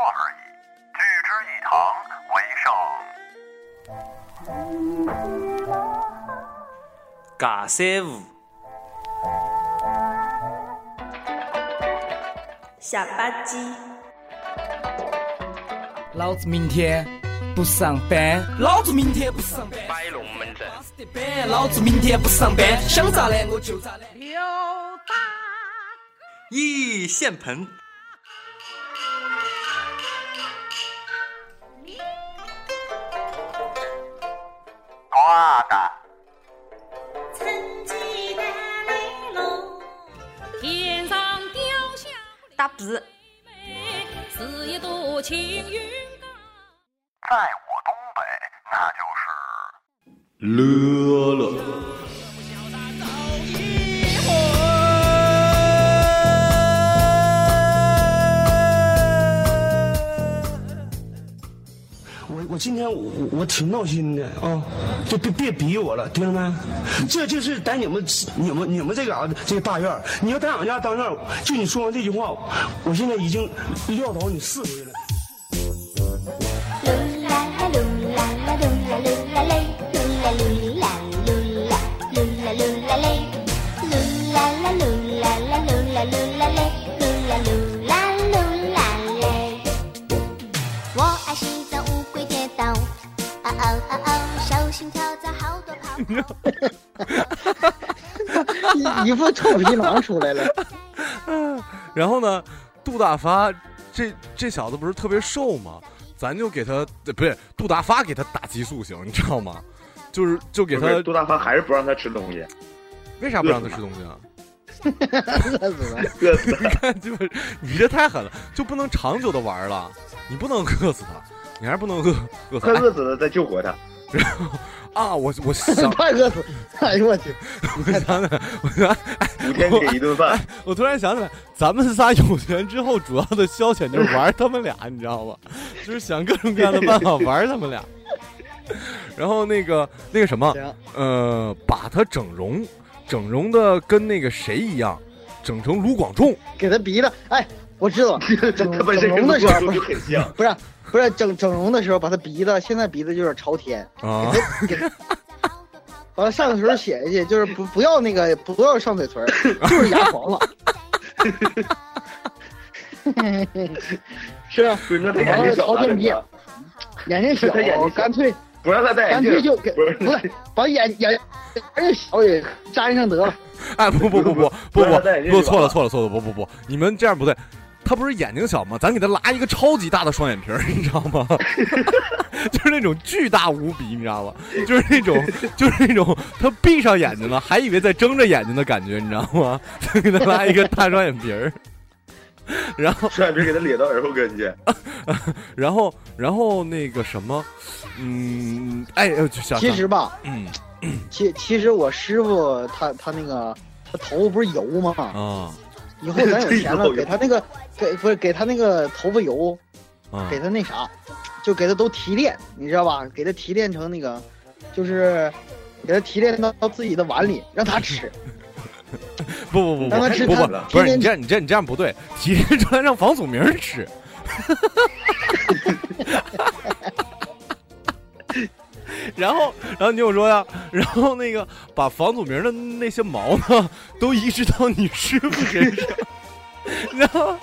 而已，聚之以堂为上。尬三五，下吧唧，老子明天不上班，老子明天不上班，摆龙门阵。老子明天不上班，想咋来我就咋懒。一现盆，天上掉下打比，梅，是一朵青云高。在我东北，那就是乐乐。今天我我挺闹心的啊，就别别逼我了，听着没？这就是在你们你们你们这嘎达这个大院你要在俺家当院就你说完这句话，我现在已经撂倒你四回了。好多泡泡。一副臭皮囊出来了。然后呢，杜大发这这小子不是特别瘦吗？咱就给他呃不是杜大发给他打激素行，你知道吗？就是就给他杜大发还是不让他吃东西，为啥不让他吃东西啊？饿死了。饿死你看，就是你这太狠了，就不能长久的玩了，你不能饿死他，你还是不能饿饿死他。快饿死了再救活他。然后啊，我我想快饿死！哎呦我去！我想起来，我想五天给一顿饭。我突然想起来，咱们仨有钱之后，主要的消遣就是玩他们俩，你知道吗？就是想各种各样的办法玩他们俩。然后那个那个什么，呃，把他整容，整容的跟那个谁一样，整成卢广仲。给他鼻子，哎，我知道，整 他本身整容的时候跟就很像。不是不是整整容的时候，把他鼻子，现在鼻子有点朝天，啊，给他 完了上嘴唇写下去，就是不不要那个不要上嘴唇，就是牙黄了。是啊，不是那他然后眼睛小了朝天鼻，眼睛小他眼睛，干脆不让他戴眼干镜，脆就给不是把眼眼眼睛小也粘上得了。哎，不不不不不不不错了错了错了，不不不，你们这样不对。他不是眼睛小吗？咱给他拉一个超级大的双眼皮儿，你知道吗？就是那种巨大无比，你知道吗？就是那种，就是那种，他闭上眼睛了，还以为在睁着眼睛的感觉，你知道吗？再给他拉一个大双眼皮儿，然后，双眼皮给他咧到耳后跟去。然后，然后那个什么，嗯，哎，呃就想其实吧，嗯其其实我师傅他他那个他头发不是油吗？啊以后咱有 钱了，给他那个 给不是给他那个头发油，啊给他那啥，就给他都提炼，你知道吧？给他提炼成那个，就是给他提炼到到自己的碗里，让他吃。不不不不让他吃不不他，不是你这样你这你这样不对，提炼出来让房祖名吃。然后，然后你听我说呀，然后那个把房祖名的那些毛呢，都移植到你师傅身上，然后，